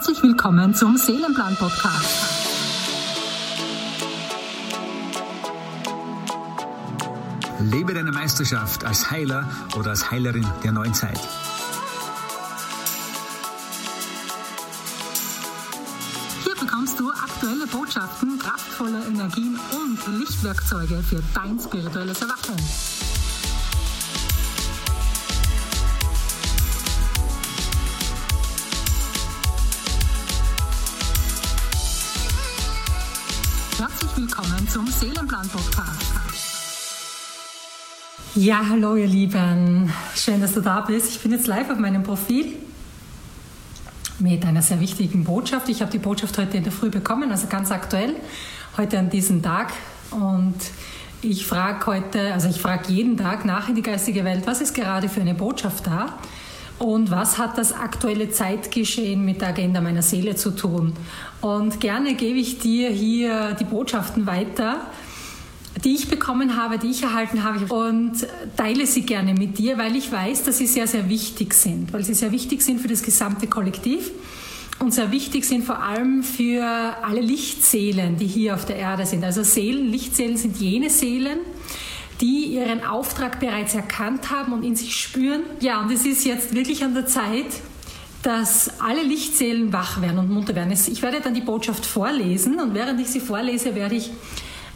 Herzlich willkommen zum Seelenplan Podcast. Lebe deine Meisterschaft als Heiler oder als Heilerin der neuen Zeit. Hier bekommst du aktuelle Botschaften, kraftvolle Energien und Lichtwerkzeuge für dein spirituelles Erwachen. Herzlich willkommen zum Seelenplan Podcast. Ja, hallo ihr Lieben. Schön, dass du da bist. Ich bin jetzt live auf meinem Profil mit einer sehr wichtigen Botschaft. Ich habe die Botschaft heute in der Früh bekommen, also ganz aktuell, heute an diesem Tag. Und ich frage heute, also ich frage jeden Tag nach in die geistige Welt, was ist gerade für eine Botschaft da? Und was hat das aktuelle Zeitgeschehen mit der Agenda meiner Seele zu tun? Und gerne gebe ich dir hier die Botschaften weiter, die ich bekommen habe, die ich erhalten habe und teile sie gerne mit dir, weil ich weiß, dass sie sehr, sehr wichtig sind, weil sie sehr wichtig sind für das gesamte Kollektiv und sehr wichtig sind vor allem für alle Lichtseelen, die hier auf der Erde sind. Also Seelen, Lichtseelen sind jene Seelen, die ihren Auftrag bereits erkannt haben und in sich spüren. Ja, und es ist jetzt wirklich an der Zeit, dass alle Lichtseelen wach werden und munter werden. Ich werde dann die Botschaft vorlesen und während ich sie vorlese, werde ich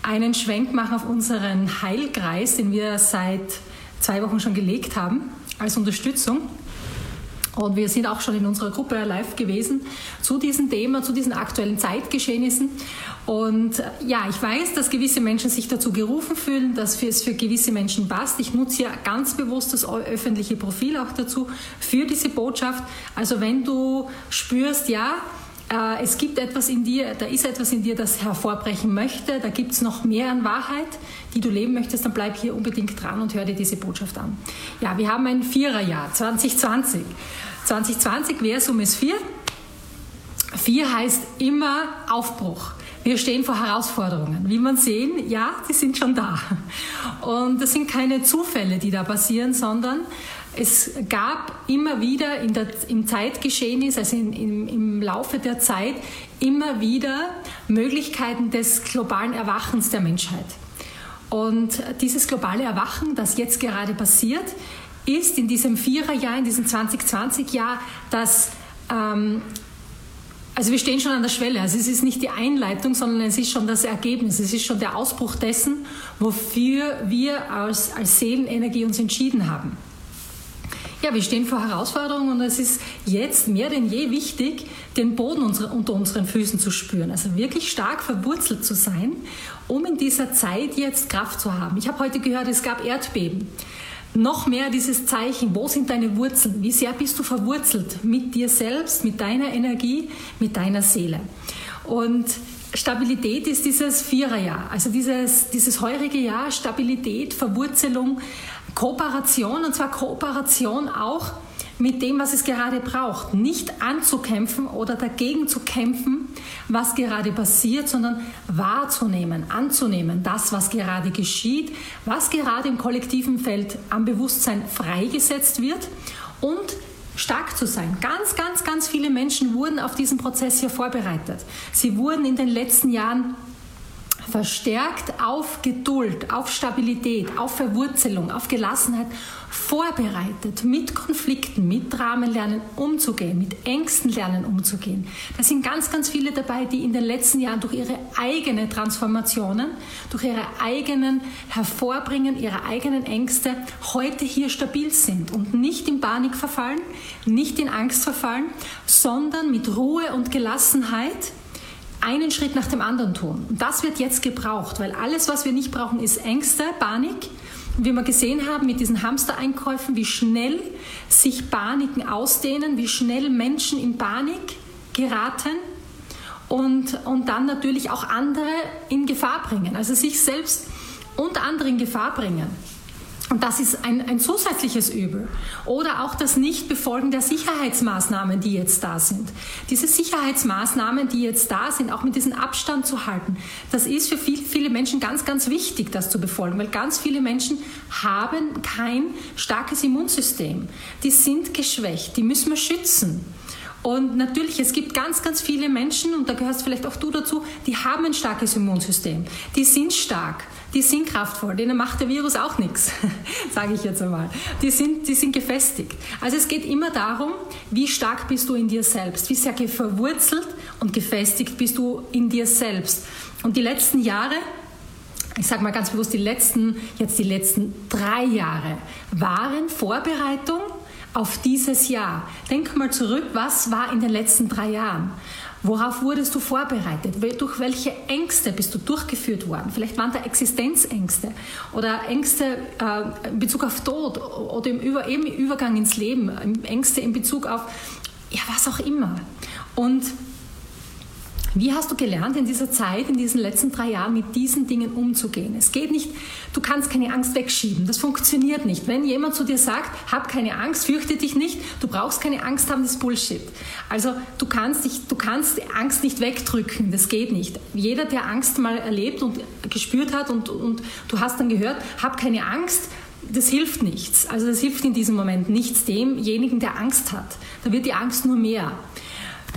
einen Schwenk machen auf unseren Heilkreis, den wir seit zwei Wochen schon gelegt haben als Unterstützung. Und wir sind auch schon in unserer Gruppe live gewesen zu diesem Thema, zu diesen aktuellen Zeitgeschehnissen. Und ja, ich weiß, dass gewisse Menschen sich dazu gerufen fühlen, dass es für gewisse Menschen passt. Ich nutze ja ganz bewusst das öffentliche Profil auch dazu für diese Botschaft. Also wenn du spürst, ja, äh, es gibt etwas in dir, da ist etwas in dir, das hervorbrechen möchte, da gibt es noch mehr an Wahrheit, die du leben möchtest, dann bleib hier unbedingt dran und hör dir diese Botschaft an. Ja, wir haben ein Viererjahr, 2020. 2020, wer Summe ist vier? Vier heißt immer Aufbruch. Wir stehen vor Herausforderungen. Wie man sehen, ja, die sind schon da. Und das sind keine Zufälle, die da passieren, sondern es gab immer wieder in der, im Zeitgeschehen, also in, im, im Laufe der Zeit, immer wieder Möglichkeiten des globalen Erwachens der Menschheit. Und dieses globale Erwachen, das jetzt gerade passiert, ist in diesem Viererjahr, in diesem 2020-Jahr, das ähm, also wir stehen schon an der Schwelle. Also es ist nicht die Einleitung, sondern es ist schon das Ergebnis. Es ist schon der Ausbruch dessen, wofür wir als, als Seelenenergie uns entschieden haben. Ja, wir stehen vor Herausforderungen und es ist jetzt mehr denn je wichtig, den Boden unter unseren Füßen zu spüren. Also wirklich stark verwurzelt zu sein, um in dieser Zeit jetzt Kraft zu haben. Ich habe heute gehört, es gab Erdbeben noch mehr dieses Zeichen, wo sind deine Wurzeln? Wie sehr bist du verwurzelt mit dir selbst, mit deiner Energie, mit deiner Seele? Und Stabilität ist dieses Viererjahr, also dieses, dieses heurige Jahr, Stabilität, Verwurzelung, Kooperation und zwar Kooperation auch mit dem, was es gerade braucht. Nicht anzukämpfen oder dagegen zu kämpfen, was gerade passiert, sondern wahrzunehmen, anzunehmen, das, was gerade geschieht, was gerade im kollektiven Feld am Bewusstsein freigesetzt wird und stark zu sein. Ganz, ganz, ganz viele Menschen wurden auf diesen Prozess hier vorbereitet. Sie wurden in den letzten Jahren verstärkt auf Geduld, auf Stabilität, auf Verwurzelung, auf Gelassenheit vorbereitet, mit Konflikten, mit Dramen lernen umzugehen, mit Ängsten lernen umzugehen. Da sind ganz, ganz viele dabei, die in den letzten Jahren durch ihre eigenen Transformationen, durch ihre eigenen Hervorbringen, ihre eigenen Ängste heute hier stabil sind und nicht in Panik verfallen, nicht in Angst verfallen, sondern mit Ruhe und Gelassenheit einen Schritt nach dem anderen tun. Und das wird jetzt gebraucht, weil alles, was wir nicht brauchen, ist Ängste, Panik. Wie wir gesehen haben mit diesen Hamstereinkäufen, wie schnell sich Paniken ausdehnen, wie schnell Menschen in Panik geraten und, und dann natürlich auch andere in Gefahr bringen, also sich selbst und andere in Gefahr bringen. Und das ist ein, ein zusätzliches Übel. Oder auch das Nichtbefolgen der Sicherheitsmaßnahmen, die jetzt da sind. Diese Sicherheitsmaßnahmen, die jetzt da sind, auch mit diesem Abstand zu halten, das ist für viele, viele Menschen ganz, ganz wichtig, das zu befolgen, weil ganz viele Menschen haben kein starkes Immunsystem. Die sind geschwächt, die müssen wir schützen. Und natürlich, es gibt ganz, ganz viele Menschen, und da gehörst vielleicht auch du dazu, die haben ein starkes Immunsystem. Die sind stark, die sind kraftvoll, denen macht der Virus auch nichts, sage ich jetzt einmal. Die sind, die sind gefestigt. Also es geht immer darum, wie stark bist du in dir selbst, wie sehr verwurzelt und gefestigt bist du in dir selbst. Und die letzten Jahre, ich sage mal ganz bewusst, die letzten, jetzt die letzten drei Jahre waren Vorbereitung auf dieses Jahr. Denk mal zurück, was war in den letzten drei Jahren? Worauf wurdest du vorbereitet? Durch welche Ängste bist du durchgeführt worden? Vielleicht waren da Existenzängste oder Ängste äh, in Bezug auf Tod oder im, eben Übergang ins Leben, Ängste in Bezug auf ja, was auch immer. Und wie hast du gelernt, in dieser Zeit, in diesen letzten drei Jahren mit diesen Dingen umzugehen? Es geht nicht, du kannst keine Angst wegschieben. Das funktioniert nicht. Wenn jemand zu dir sagt, hab keine Angst, fürchte dich nicht, du brauchst keine Angst haben, das ist Bullshit. Also du kannst, dich, du kannst Angst nicht wegdrücken, das geht nicht. Jeder, der Angst mal erlebt und gespürt hat und, und du hast dann gehört, hab keine Angst, das hilft nichts. Also das hilft in diesem Moment nichts demjenigen, der Angst hat. Da wird die Angst nur mehr.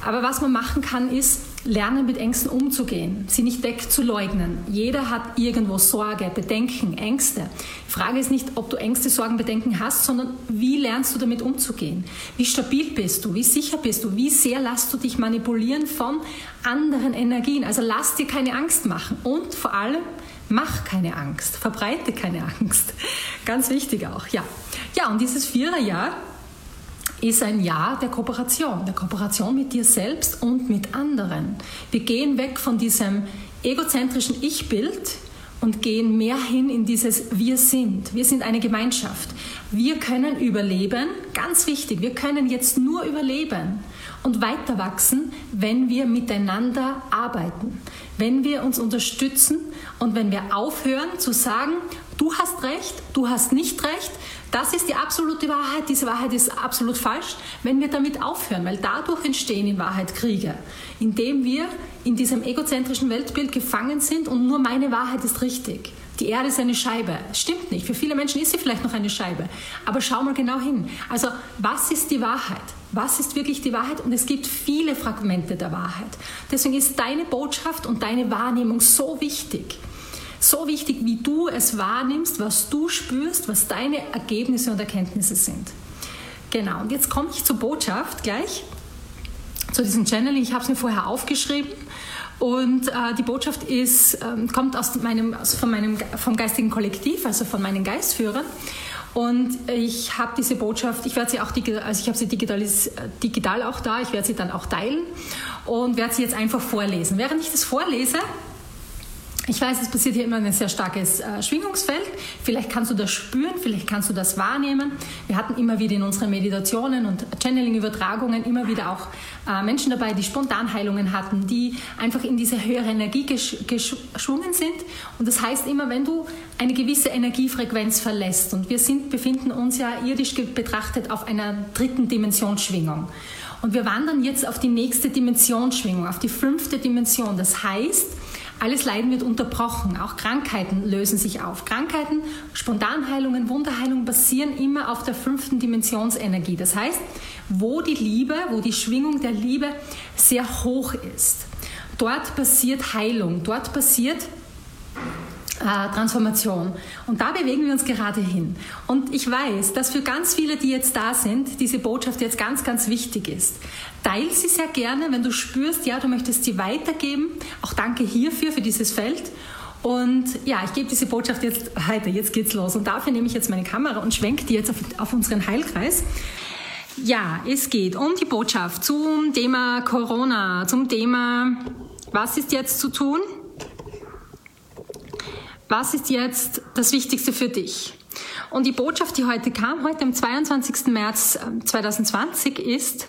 Aber was man machen kann, ist, lernen mit Ängsten umzugehen, sie nicht wegzuleugnen. Jeder hat irgendwo Sorge, Bedenken, Ängste. Die Frage ist nicht, ob du Ängste, Sorgen, Bedenken hast, sondern wie lernst du damit umzugehen? Wie stabil bist du? Wie sicher bist du? Wie sehr lässt du dich manipulieren von anderen Energien? Also lass dir keine Angst machen und vor allem mach keine Angst, verbreite keine Angst. Ganz wichtig auch, ja. Ja, und dieses Viererjahr ist ein Jahr der Kooperation, der Kooperation mit dir selbst und mit anderen. Wir gehen weg von diesem egozentrischen Ich-Bild und gehen mehr hin in dieses Wir sind. Wir sind eine Gemeinschaft. Wir können überleben, ganz wichtig, wir können jetzt nur überleben und weiter wachsen, wenn wir miteinander arbeiten, wenn wir uns unterstützen und wenn wir aufhören zu sagen, du hast recht, du hast nicht recht, das ist die absolute Wahrheit, diese Wahrheit ist absolut falsch, wenn wir damit aufhören, weil dadurch entstehen in Wahrheit Kriege, indem wir in diesem egozentrischen Weltbild gefangen sind und nur meine Wahrheit ist richtig. Die Erde ist eine Scheibe. Stimmt nicht. Für viele Menschen ist sie vielleicht noch eine Scheibe. Aber schau mal genau hin. Also, was ist die Wahrheit? Was ist wirklich die Wahrheit? Und es gibt viele Fragmente der Wahrheit. Deswegen ist deine Botschaft und deine Wahrnehmung so wichtig so wichtig, wie du es wahrnimmst, was du spürst, was deine Ergebnisse und Erkenntnisse sind. Genau, und jetzt komme ich zur Botschaft gleich, zu diesem Channeling. Ich habe es mir vorher aufgeschrieben. Und äh, die Botschaft ist, ähm, kommt aus meinem, also von meinem, vom geistigen Kollektiv, also von meinen Geistführern. Und ich habe diese Botschaft, ich werde sie auch also ich habe sie digital, digital auch da, ich werde sie dann auch teilen und werde sie jetzt einfach vorlesen. Während ich das vorlese, ich weiß, es passiert hier immer ein sehr starkes äh, Schwingungsfeld. Vielleicht kannst du das spüren, vielleicht kannst du das wahrnehmen. Wir hatten immer wieder in unseren Meditationen und Channeling-Übertragungen immer wieder auch äh, Menschen dabei, die Spontanheilungen hatten, die einfach in diese höhere Energie gesch geschwungen sind. Und das heißt immer, wenn du eine gewisse Energiefrequenz verlässt, und wir sind, befinden uns ja irdisch betrachtet auf einer dritten Dimensionsschwingung. Und wir wandern jetzt auf die nächste Dimensionsschwingung, auf die fünfte Dimension. Das heißt, alles Leiden wird unterbrochen, auch Krankheiten lösen sich auf. Krankheiten, Spontanheilungen, Wunderheilungen basieren immer auf der fünften Dimensionsenergie. Das heißt, wo die Liebe, wo die Schwingung der Liebe sehr hoch ist, dort passiert Heilung, dort passiert Transformation. Und da bewegen wir uns gerade hin. Und ich weiß, dass für ganz viele, die jetzt da sind, diese Botschaft jetzt ganz, ganz wichtig ist. Teil sie sehr gerne, wenn du spürst, ja, du möchtest sie weitergeben. Auch danke hierfür, für dieses Feld. Und ja, ich gebe diese Botschaft jetzt weiter. Jetzt geht's los. Und dafür nehme ich jetzt meine Kamera und schwenke die jetzt auf, auf unseren Heilkreis. Ja, es geht um die Botschaft zum Thema Corona, zum Thema, was ist jetzt zu tun? Was ist jetzt das Wichtigste für dich? Und die Botschaft, die heute kam, heute am 22. März 2020 ähm, ist,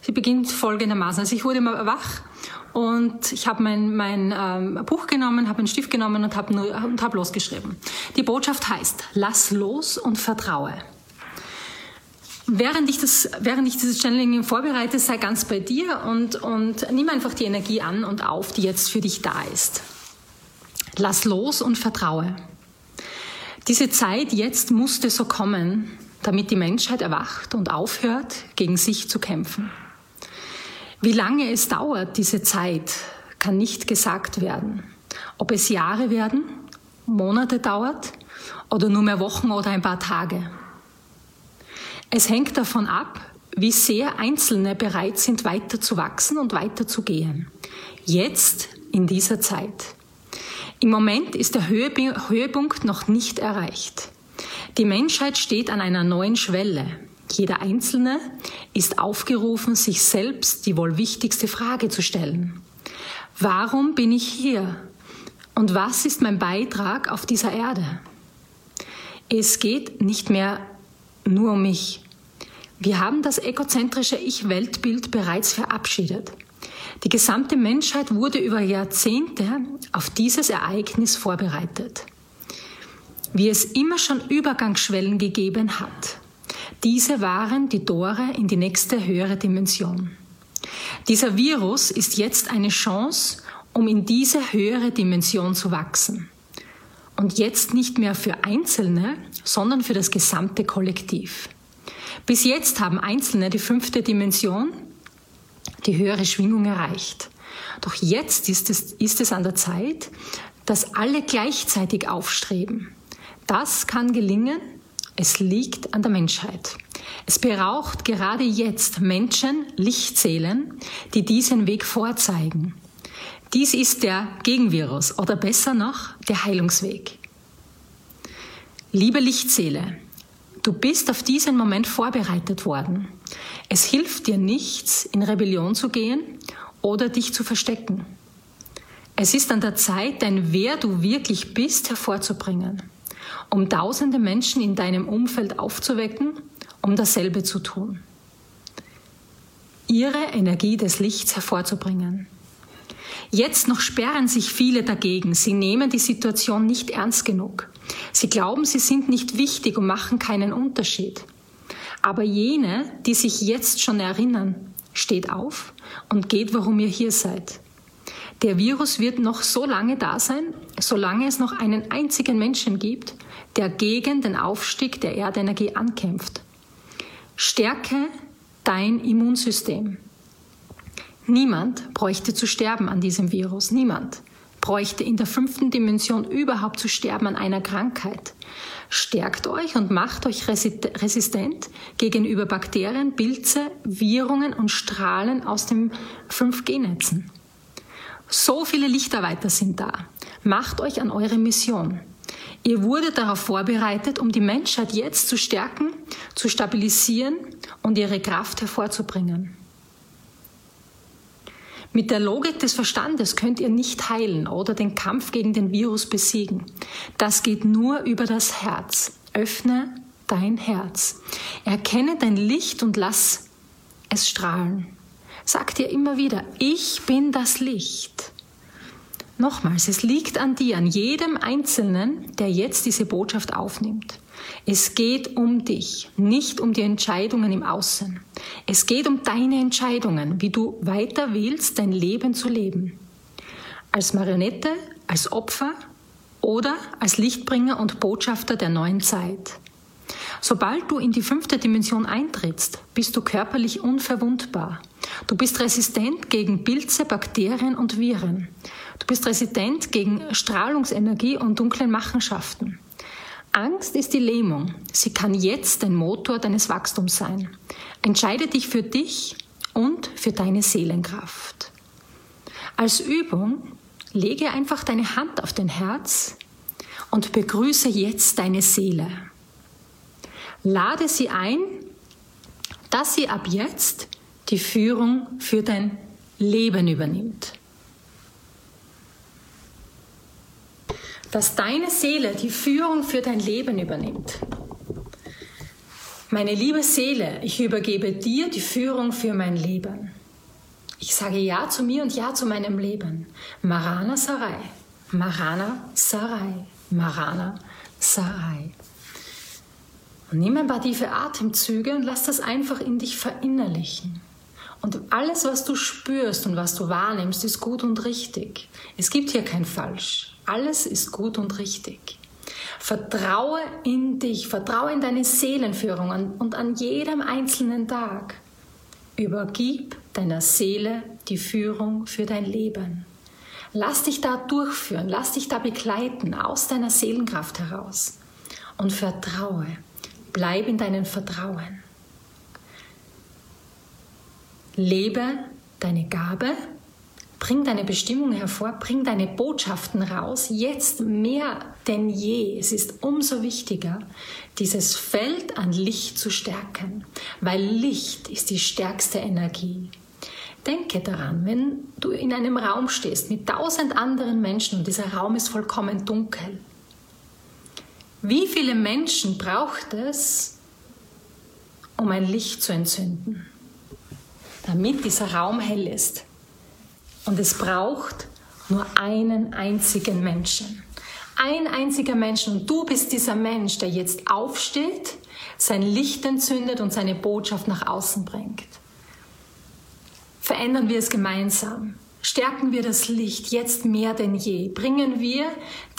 sie beginnt folgendermaßen. Also ich wurde mal wach und ich habe mein, mein ähm, Buch genommen, habe einen Stift genommen und habe hab losgeschrieben. Die Botschaft heißt, lass los und vertraue. Während ich, das, während ich dieses Channeling vorbereite, sei ganz bei dir und, und nimm einfach die Energie an und auf, die jetzt für dich da ist. Lass los und vertraue. Diese Zeit jetzt musste so kommen, damit die Menschheit erwacht und aufhört, gegen sich zu kämpfen. Wie lange es dauert, diese Zeit, kann nicht gesagt werden. Ob es Jahre werden, Monate dauert oder nur mehr Wochen oder ein paar Tage. Es hängt davon ab, wie sehr Einzelne bereit sind, weiter zu wachsen und weiter zu gehen. Jetzt, in dieser Zeit. Im Moment ist der Höhepunkt noch nicht erreicht. Die Menschheit steht an einer neuen Schwelle. Jeder Einzelne ist aufgerufen, sich selbst die wohl wichtigste Frage zu stellen. Warum bin ich hier? Und was ist mein Beitrag auf dieser Erde? Es geht nicht mehr nur um mich. Wir haben das egozentrische Ich-Weltbild bereits verabschiedet. Die gesamte Menschheit wurde über Jahrzehnte auf dieses Ereignis vorbereitet. Wie es immer schon Übergangsschwellen gegeben hat. Diese waren die Tore in die nächste höhere Dimension. Dieser Virus ist jetzt eine Chance, um in diese höhere Dimension zu wachsen. Und jetzt nicht mehr für Einzelne, sondern für das gesamte Kollektiv. Bis jetzt haben Einzelne die fünfte Dimension, die höhere Schwingung erreicht. Doch jetzt ist es, ist es an der Zeit, dass alle gleichzeitig aufstreben. Das kann gelingen, es liegt an der Menschheit. Es braucht gerade jetzt Menschen, Lichtseelen, die diesen Weg vorzeigen. Dies ist der Gegenvirus oder besser noch der Heilungsweg. Liebe Lichtseele, du bist auf diesen Moment vorbereitet worden. Es hilft dir nichts, in Rebellion zu gehen oder dich zu verstecken. Es ist an der Zeit, dein Wer du wirklich bist hervorzubringen, um tausende Menschen in deinem Umfeld aufzuwecken, um dasselbe zu tun. Ihre Energie des Lichts hervorzubringen. Jetzt noch sperren sich viele dagegen. Sie nehmen die Situation nicht ernst genug. Sie glauben, sie sind nicht wichtig und machen keinen Unterschied. Aber jene, die sich jetzt schon erinnern, steht auf und geht, warum ihr hier seid. Der Virus wird noch so lange da sein, solange es noch einen einzigen Menschen gibt, der gegen den Aufstieg der Erdenergie ankämpft. Stärke dein Immunsystem. Niemand bräuchte zu sterben an diesem Virus. Niemand bräuchte in der fünften Dimension überhaupt zu sterben an einer Krankheit. Stärkt euch und macht euch resistent gegenüber Bakterien, Pilze, Virungen und Strahlen aus den 5G-Netzen. So viele Lichtarbeiter sind da. Macht euch an eure Mission. Ihr wurdet darauf vorbereitet, um die Menschheit jetzt zu stärken, zu stabilisieren und ihre Kraft hervorzubringen. Mit der Logik des Verstandes könnt ihr nicht heilen oder den Kampf gegen den Virus besiegen. Das geht nur über das Herz. Öffne dein Herz. Erkenne dein Licht und lass es strahlen. Sag dir immer wieder, ich bin das Licht. Nochmals, es liegt an dir, an jedem Einzelnen, der jetzt diese Botschaft aufnimmt. Es geht um dich, nicht um die Entscheidungen im Außen. Es geht um deine Entscheidungen, wie du weiter willst, dein Leben zu leben. Als Marionette, als Opfer oder als Lichtbringer und Botschafter der neuen Zeit. Sobald du in die fünfte Dimension eintrittst, bist du körperlich unverwundbar. Du bist resistent gegen Pilze, Bakterien und Viren. Du bist resistent gegen Strahlungsenergie und dunklen Machenschaften. Angst ist die Lähmung. Sie kann jetzt ein Motor deines Wachstums sein. Entscheide dich für dich und für deine Seelenkraft. Als Übung lege einfach deine Hand auf dein Herz und begrüße jetzt deine Seele. Lade sie ein, dass sie ab jetzt die Führung für dein Leben übernimmt. Dass deine Seele die Führung für dein Leben übernimmt. Meine liebe Seele, ich übergebe dir die Führung für mein Leben. Ich sage Ja zu mir und Ja zu meinem Leben. Marana Sarai, Marana Sarai, Marana Sarai. Und nimm ein paar tiefe Atemzüge und lass das einfach in dich verinnerlichen. Und alles, was du spürst und was du wahrnimmst, ist gut und richtig. Es gibt hier kein Falsch. Alles ist gut und richtig. Vertraue in dich, vertraue in deine Seelenführung und an jedem einzelnen Tag. Übergib deiner Seele die Führung für dein Leben. Lass dich da durchführen, lass dich da begleiten aus deiner Seelenkraft heraus und vertraue. Bleib in deinem Vertrauen. Lebe deine Gabe, bring deine Bestimmung hervor, bring deine Botschaften raus, jetzt mehr denn je. Es ist umso wichtiger, dieses Feld an Licht zu stärken, weil Licht ist die stärkste Energie. Denke daran, wenn du in einem Raum stehst mit tausend anderen Menschen und dieser Raum ist vollkommen dunkel. Wie viele Menschen braucht es, um ein Licht zu entzünden, damit dieser Raum hell ist? Und es braucht nur einen einzigen Menschen. Ein einziger Mensch und du bist dieser Mensch, der jetzt aufsteht, sein Licht entzündet und seine Botschaft nach außen bringt. Verändern wir es gemeinsam. Stärken wir das Licht jetzt mehr denn je. Bringen wir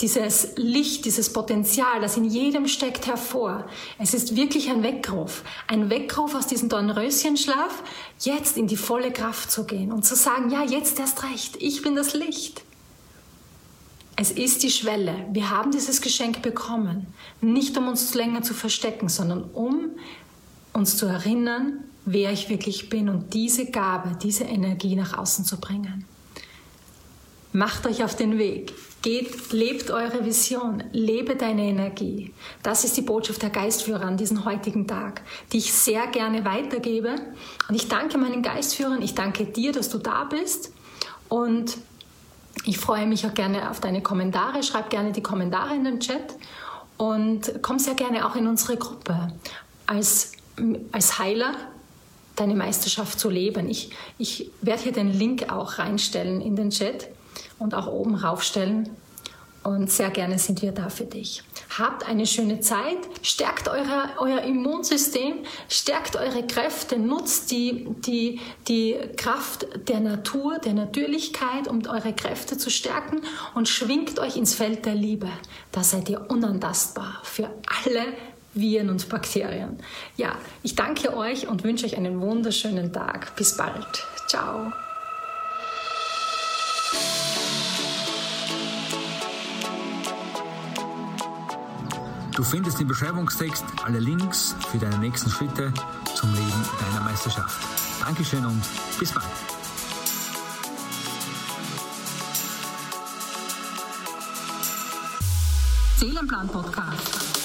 dieses Licht, dieses Potenzial, das in jedem steckt, hervor. Es ist wirklich ein Weckruf. Ein Weckruf aus diesem Dornröschenschlaf, jetzt in die volle Kraft zu gehen und zu sagen, ja, jetzt erst recht. Ich bin das Licht. Es ist die Schwelle. Wir haben dieses Geschenk bekommen. Nicht um uns länger zu verstecken, sondern um uns zu erinnern, wer ich wirklich bin und diese Gabe, diese Energie nach außen zu bringen. Macht euch auf den Weg. Geht, lebt eure Vision, lebe deine Energie. Das ist die Botschaft der Geistführer an diesem heutigen Tag, die ich sehr gerne weitergebe. Und ich danke meinen Geistführern, ich danke dir, dass du da bist. Und ich freue mich auch gerne auf deine Kommentare. Schreib gerne die Kommentare in den Chat und komm sehr gerne auch in unsere Gruppe. Als, als Heiler deine Meisterschaft zu leben. Ich, ich werde hier den Link auch reinstellen in den Chat und auch oben raufstellen. Und sehr gerne sind wir da für dich. Habt eine schöne Zeit, stärkt eure, euer Immunsystem, stärkt eure Kräfte, nutzt die, die, die Kraft der Natur, der Natürlichkeit, um eure Kräfte zu stärken und schwingt euch ins Feld der Liebe. Da seid ihr unantastbar für alle Viren und Bakterien. Ja, ich danke euch und wünsche euch einen wunderschönen Tag. Bis bald. Ciao. Du findest im Beschreibungstext alle Links für deine nächsten Schritte zum Leben deiner Meisterschaft. Dankeschön und bis bald. Seelenplan Podcast.